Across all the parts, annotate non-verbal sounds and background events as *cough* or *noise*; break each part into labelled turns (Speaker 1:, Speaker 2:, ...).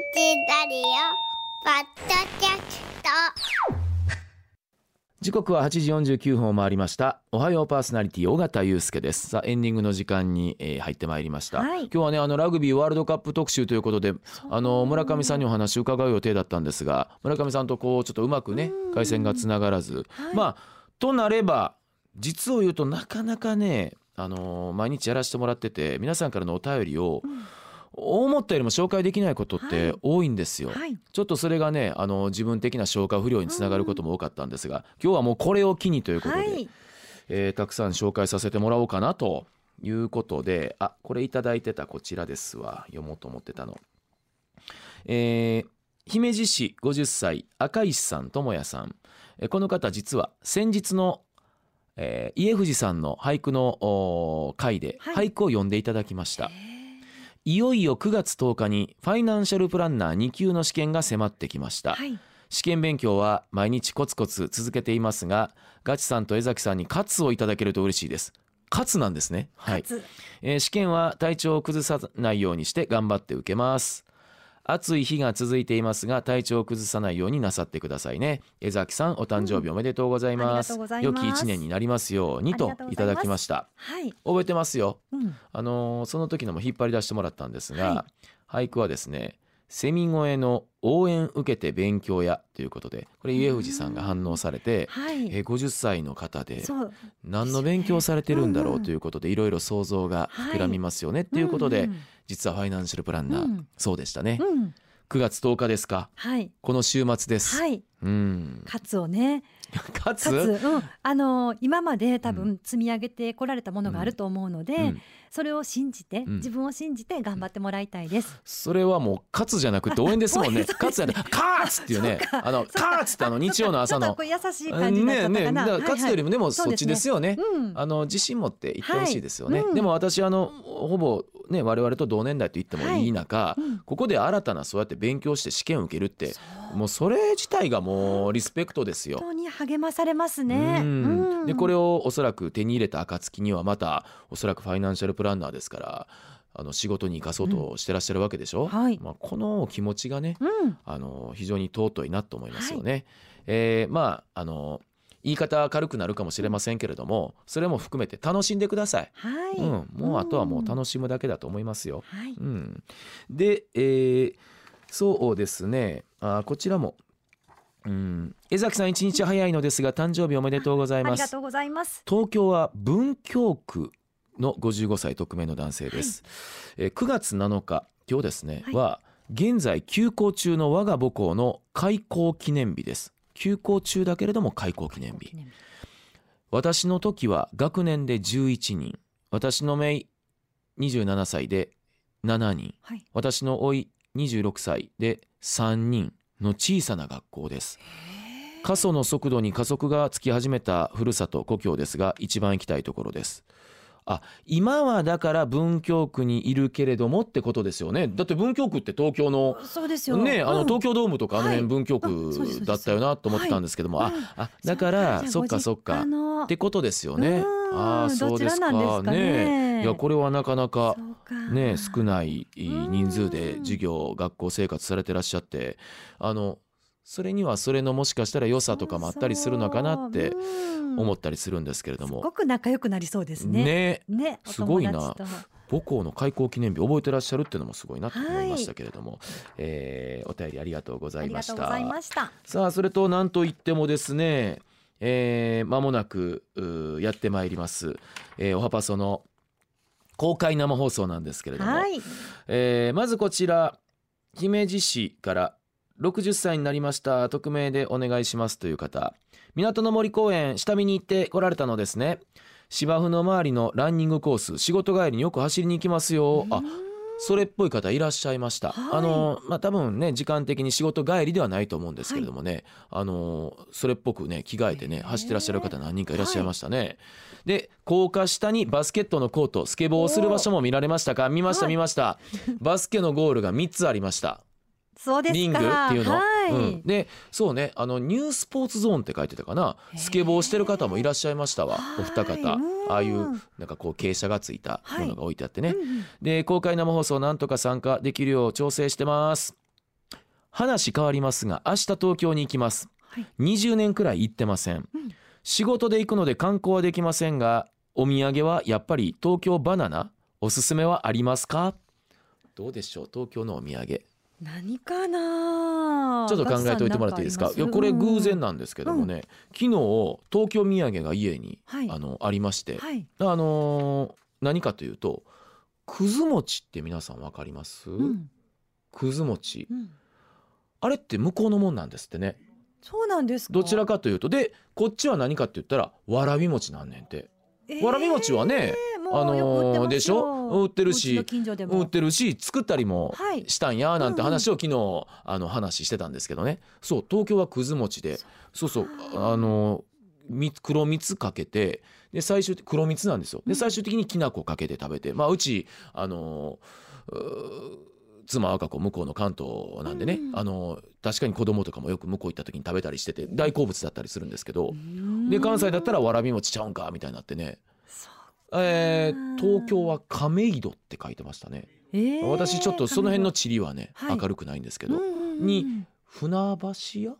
Speaker 1: ラリオポッドキャスト。
Speaker 2: 時刻は8時49分を回りました。おはようパーソナリティ尾形祐介です。さあエンディングの時間に、えー入ってまいりました、
Speaker 3: はい。
Speaker 2: 今日はねあのラグビーワールドカップ特集ということであの村上さんにお話を伺う予定だったんですが村上さんとこうちょっとうまくね回線がつながらず、
Speaker 3: はい。
Speaker 2: まあとなれば実を言うとなかなかねあの毎日やらせてもらってて皆さんからのお便りを、思ったよりも紹介できないことって多いんですよ。
Speaker 3: はい。
Speaker 2: ちょっとそれがねあの自分的な消化不良につながることも多かったんですが、今日はもうこれを機にということで、
Speaker 3: はい。
Speaker 2: えーたくさん紹介させてもらおうかなということであこれいただいてたこちらですわ。読もうと思ってたの。えー姫路市50歳赤石さん智也さん、えーこの方実は先日の、えー家藤さんの俳句の回で
Speaker 3: はい。
Speaker 2: 俳句を読んでいただきました。いよいよ9月10日にファイナンシャルプランナー2級の試験が迫ってきました、
Speaker 3: はい。
Speaker 2: 試験勉強は毎日コツコツ続けていますがガチさんと江崎さんにカツをいただけると嬉しいです。カツなんですね。はい、
Speaker 3: 初
Speaker 2: えー試験は体調を崩さないようにして頑張って受けます暑い日が続いていますが体調を崩さないようになさってくださいね。江崎さんお誕生日おめでとうございます,、良き一年になりますようにといただきました。
Speaker 3: はい。
Speaker 2: 覚えてますよ。
Speaker 3: うん。
Speaker 2: あのーその時のも引っ張り出してもらったんですが、
Speaker 3: は
Speaker 2: 俳句はですねセミ声の応援受けて勉強やということでこれ家藤さんが反応されて、
Speaker 3: はい。
Speaker 2: えー50歳の方で何の勉強をされてるんだろ
Speaker 3: う
Speaker 2: ということでいろいろ想像が膨らみますよねっていうことで、
Speaker 3: うん
Speaker 2: 実はファイナンシャルプランナー、
Speaker 3: うん。
Speaker 2: そうでしたね、
Speaker 3: うんうん
Speaker 2: 9月10日ですか？
Speaker 3: はい。
Speaker 2: この週末です、
Speaker 3: はい。
Speaker 2: うん。
Speaker 3: カツをね。*laughs* カツ？うん。あの今まで多
Speaker 2: う
Speaker 3: 分積み上げてこられたものがあると思うので、
Speaker 2: うん。
Speaker 3: それを信じて、
Speaker 2: うん。
Speaker 3: 自分を信じて頑張ってもらいたいです。
Speaker 2: それはもうカツじゃなくて応援ですもんね。
Speaker 3: 応 *laughs* 援そうです。
Speaker 2: カツじゃなくてカーツっていうねあのカーツってあの日曜の朝の。
Speaker 3: 優しい感じ。
Speaker 2: ねえねえ。だからかつてよりもでもそっちですよね。
Speaker 3: うん。
Speaker 2: あの自信持って言ってほしいですよね。
Speaker 3: はい。うん
Speaker 2: でも私あのほぼね我々と同年代と言ってもい。い中、
Speaker 3: うん。
Speaker 2: ここで新たなそうやって勉強して試験を受けるってもうそれ自体がもうリスペクトですよ。
Speaker 3: 本当に励まされますね。
Speaker 2: うん。
Speaker 3: うん。
Speaker 2: でこれをおそらく手に入れた暁にはまたおそらくファイナンシャルプランナーですからあの仕事に生かそうとしてらっしゃるわけでしょ？
Speaker 3: はい。
Speaker 2: まあ、この気持ちがね
Speaker 3: うん。
Speaker 2: あの非常に尊いなと思いますよね。えーまああの言い方は軽くなるかもしれませんけれどもそれも含めて楽しんでください。
Speaker 3: はい。
Speaker 2: うん、もうあとはもう
Speaker 3: し
Speaker 2: 楽しむだけだと思いますよ。
Speaker 3: はい。
Speaker 2: うん、で、えーそうですねあこちらも、うん、江崎さん一日早いのですが誕生日おめでとうございます。
Speaker 3: ありがとうございます。
Speaker 2: 東京は文京区の55歳匿名の男性です、えー9月7日今日ですね、
Speaker 3: はい
Speaker 2: は現在休校中の我が母校の開校記念日です休校中だけれども開校記念日。私の時は学年で11人。私の姪27歳で7人。
Speaker 3: はい。
Speaker 2: 私の甥26歳で3人の小さな学校です。過疎の速度に加速がつき始めたふるさと故郷ですが一番行きたいところですあ今はだから文京区にいるけれどもってことですよね。だって文京区って東京の
Speaker 3: そうですよ。
Speaker 2: ねあの
Speaker 3: うん。
Speaker 2: 東京ドームとかあの
Speaker 3: はい。
Speaker 2: 辺文京区だったよなと思ってたんですけども、
Speaker 3: はい
Speaker 2: ああだからそっ
Speaker 3: か
Speaker 2: かそっか。
Speaker 3: あの。
Speaker 2: ってことですよね。
Speaker 3: うん。
Speaker 2: ああそうですか。
Speaker 3: かね。
Speaker 2: いやこれはなかなかね少ない人数で授業学校生活されてらっしゃって。あのそれにはそれのもしかしたら良さとかもあったりするのかなって思
Speaker 3: っ
Speaker 2: ったりするんですけれども。
Speaker 3: すごく仲良くなりそうですね。
Speaker 2: ね。
Speaker 3: ね。
Speaker 2: すごいな。母校の開校記念日覚えてらっしゃるっていうのもすごいなと思いましたけれども、えーお便りありがとうござ
Speaker 3: あ
Speaker 2: いました。さあそれと何といってもですねえー間もなくやってまいります、えーおはパソの公開生放送なんですけれども、
Speaker 3: はい。
Speaker 2: えーまずこちら姫路市から60歳になりました。匿名でお願いしますという方。港の森公園下見に行って来られたのですね。芝生の周りのランニングコース仕事帰りによく走りに行きますよ。あそれっぽい方いらっしゃいました、
Speaker 3: はい。
Speaker 2: あのまあ多分ね時間的に仕事帰りではないと思うんですけれどもね、あのそれっぽくね着替えてね走ってらっしゃる方何人かいらっしゃいましたね、で高架下にバスケットのコートスケボーをする場所も見られましたか？見ました
Speaker 3: はい。
Speaker 2: 見ました、バスケのゴールが3つありました
Speaker 3: そうですか。
Speaker 2: リングっていうの、
Speaker 3: はい。
Speaker 2: うん、でそうね。あのニュースポーツゾーンって書いてたかな。スケボーしてる方もいらっしゃいましたわ。お二
Speaker 3: はい
Speaker 2: 方。
Speaker 3: うん。
Speaker 2: ああいうなんかこう傾斜がついたものが置いてあってね、
Speaker 3: うんうん。
Speaker 2: で公開生放送なんとか参加できるよう調整してます。話変わりますが明日東京に行きます。
Speaker 3: はい。
Speaker 2: 20年くらい行ってません、
Speaker 3: うん。
Speaker 2: 仕事で行くので観光はできませんがお土産はやっぱり東京バナナ？おすすめはありますか？どうでしょう？東京のお土産
Speaker 3: 何かな
Speaker 2: ちょっと考えておいてもらっていいですか？いやこれ偶然なんですけどもね、昨日東京土産が家に、
Speaker 3: はい
Speaker 2: あのありまして、
Speaker 3: はい、
Speaker 2: あのー何かというとくず餅って皆さんわかります、
Speaker 3: うん。
Speaker 2: くず餅。
Speaker 3: うん、
Speaker 2: あれって向こうのもんなんですってね。
Speaker 3: そうなんですか？
Speaker 2: どちらかというと。でこっちは何かって言ったらわらび餅なんねんて。
Speaker 3: えー
Speaker 2: わらび餅はねあのーでしょ？売ってるし売ってるし作ったりも
Speaker 3: はい。
Speaker 2: したんやなんて話を昨日あの話してたんですけどね。そう東京はくず餅で。そうそうあのみ黒蜜かけてで最終的黒蜜なんですよ。で最終的にきな粉かけて食べてまあうちあの妻は赤子向こうの関東なんでね、
Speaker 3: うん。
Speaker 2: あの確かに子供とかもよく向こう行った時に食べたりしてて大好物だったりするんですけど、で関西だったらわらび餅ちゃうんかみたいになってね、えー東京は亀戸って書いてましたね、
Speaker 3: えー
Speaker 2: 私ちょっとその辺の地理はね、
Speaker 3: はい
Speaker 2: 明るくないんですけど、
Speaker 3: うんうんうん。
Speaker 2: に船橋屋？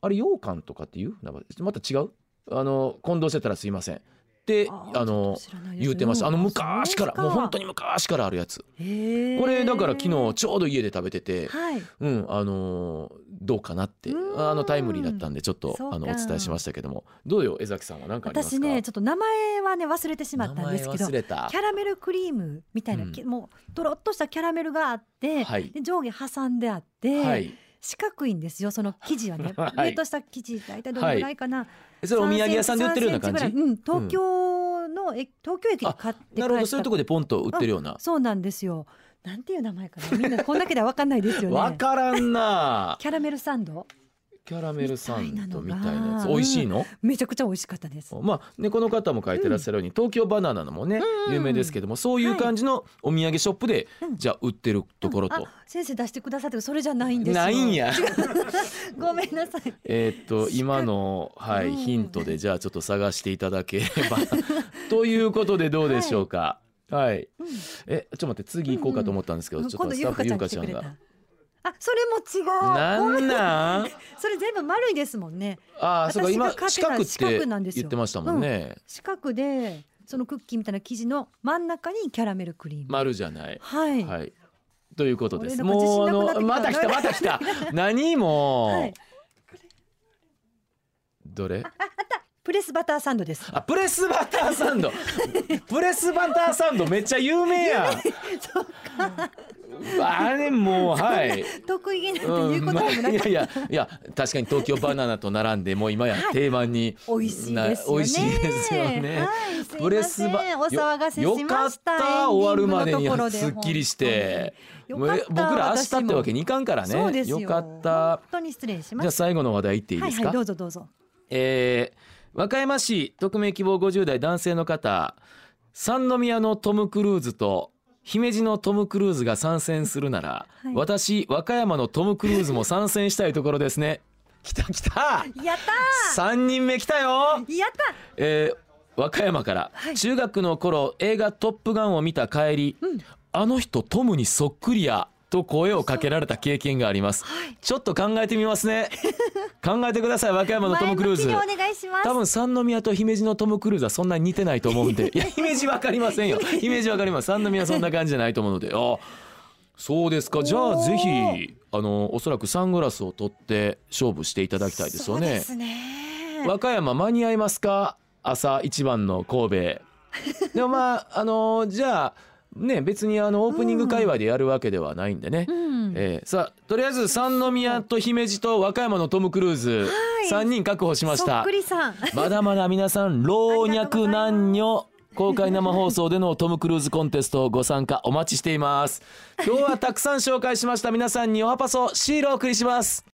Speaker 2: あれ羊羹とかっていう？船橋？また違う？あの混同してたらすいませんって
Speaker 3: あ
Speaker 2: の言ってましたあの昔からもう本当に昔からあるやつ。これだから昨日ちょうど家で食べてて
Speaker 3: はい。
Speaker 2: うんあのーどうかなってあのタイムリーだったんでちょっとあのお伝えしましたけども。どうよ江崎さんは？何かありますか？
Speaker 3: 私ねちょっと名前はね忘れてしまったんですけどキャラメルクリームみたいな、
Speaker 2: うん。
Speaker 3: けもうとろっとしたキャラメルがあって、
Speaker 2: はい。
Speaker 3: で上下挟んであって、
Speaker 2: はい
Speaker 3: 四角いんですよその生地はね、*laughs*
Speaker 2: はい。
Speaker 3: 冷凍した生地大体どのぐらいかな、
Speaker 2: それお土産屋さんで売ってるような感じ
Speaker 3: ？3センチぐらいうん、東京の、え東京駅で買って
Speaker 2: なるほど。そういうところでポンと売ってるような。
Speaker 3: そうなんですよ。なんていう名前かな。みんなこんだけでは分かんないですよ *laughs*
Speaker 2: わ
Speaker 3: ね
Speaker 2: からんな。
Speaker 3: キャラメルサンド？
Speaker 2: キャラメルサンドみ
Speaker 3: みたいな
Speaker 2: やつ美味しいの？
Speaker 3: めちゃくちゃ美味しかったです。
Speaker 2: まあねこの方も書いてらっしゃるように東京バナナのもね
Speaker 3: うん
Speaker 2: 有名ですけどもそういう感じのお土産ショップで
Speaker 3: うん。
Speaker 2: じゃあ売ってるところと。
Speaker 3: あ先生出してくださってそれじゃないんですよ。
Speaker 2: ないんや。*laughs*
Speaker 3: ごめんなさい。
Speaker 2: えーっと今のは
Speaker 3: うん。
Speaker 2: いヒントでじゃあちょっと探していただければ。*laughs* ということでどうでしょうか？はい。
Speaker 3: うん。
Speaker 2: えちょっと待って次行こうかと思ったんですけどちょっとスタッフゆう
Speaker 3: か
Speaker 2: かちゃんが
Speaker 3: あそれも違う
Speaker 2: なんなん？*laughs*
Speaker 3: それ全部丸いですもんね。
Speaker 2: あーそうか今四角って言ってましたもんね。
Speaker 3: 四角でそのクッキーみたいな生地の真ん中にキャラメルクリーム。
Speaker 2: 丸じゃない。
Speaker 3: はい、
Speaker 2: はい。ということです。もうあの *laughs* また来たまた来た。何も。
Speaker 3: はい。
Speaker 2: どれ？
Speaker 3: プレスバターサンドです。
Speaker 2: あプレスバターサンド。*laughs* プレスバターサンドめっちゃ有名やんあれもうはい。
Speaker 3: 得意げなんて
Speaker 2: うん
Speaker 3: 言うことでもなく。
Speaker 2: まあいやいやいや確かに東京バナナと並んでもう今や
Speaker 3: はい
Speaker 2: 定番に、*laughs*
Speaker 3: 美味しいですよね。
Speaker 2: な美味しいですよね、
Speaker 3: はい、すい
Speaker 2: プレスバ
Speaker 3: お騒がせし
Speaker 2: よよかっ
Speaker 3: ました
Speaker 2: た終わるまでに
Speaker 3: す
Speaker 2: っきりして。僕ら明日ってわけにいかんからね。
Speaker 3: よ。
Speaker 2: かった。
Speaker 3: 本当に失礼しま
Speaker 2: じゃあ
Speaker 3: し
Speaker 2: 最後の話題いっていいですか、
Speaker 3: たはいはいどうぞどうぞ。
Speaker 2: えー和歌山市匿名希望50代男性の方。三宮のトム・クルーズと姫路のトム・クルーズが参戦するなら、
Speaker 3: はい。
Speaker 2: 私和歌山のトム・クルーズも参戦したいところですね。来た来た。
Speaker 3: やった
Speaker 2: 3人目来たよ、
Speaker 3: ーやった。
Speaker 2: えー和歌山から、
Speaker 3: はい。
Speaker 2: 中学の頃映画「トップガン」を見た帰り、
Speaker 3: うん。
Speaker 2: あの人トムにそっくりやと声をかけられた経験があります。
Speaker 3: はい。
Speaker 2: ちょっと考えてみますね。*laughs* 考えてください和歌山のトム・クルーズ。
Speaker 3: 前向きにお願いします。
Speaker 2: 多分三宮と姫路のトム・クルーズはそんなに似てないと思うんで。い *laughs* や姫路わかりませんよ。姫路わかります。三宮はそんな感じじゃないと思うので。あそうですか。じゃあぜひあのおそらくサングラスを取って勝負していただきたいですよね。
Speaker 3: ね。
Speaker 2: 和歌山間に合いますか？朝一番の神戸。でもまああのじゃあね別にあのオープニング会話でやるわけではないんでね、
Speaker 3: うん。
Speaker 2: えーさあとりあえず三宮と姫路と和歌山のトム・クルーズ。
Speaker 3: はい。
Speaker 2: 3人確保しまし
Speaker 3: そ
Speaker 2: たまだまだ皆さん老若男女公開生放送でのトム・クルーズコンテストご参加お待ちしています。今日はたくさん紹介しました皆さんにおはパソシールをお送りします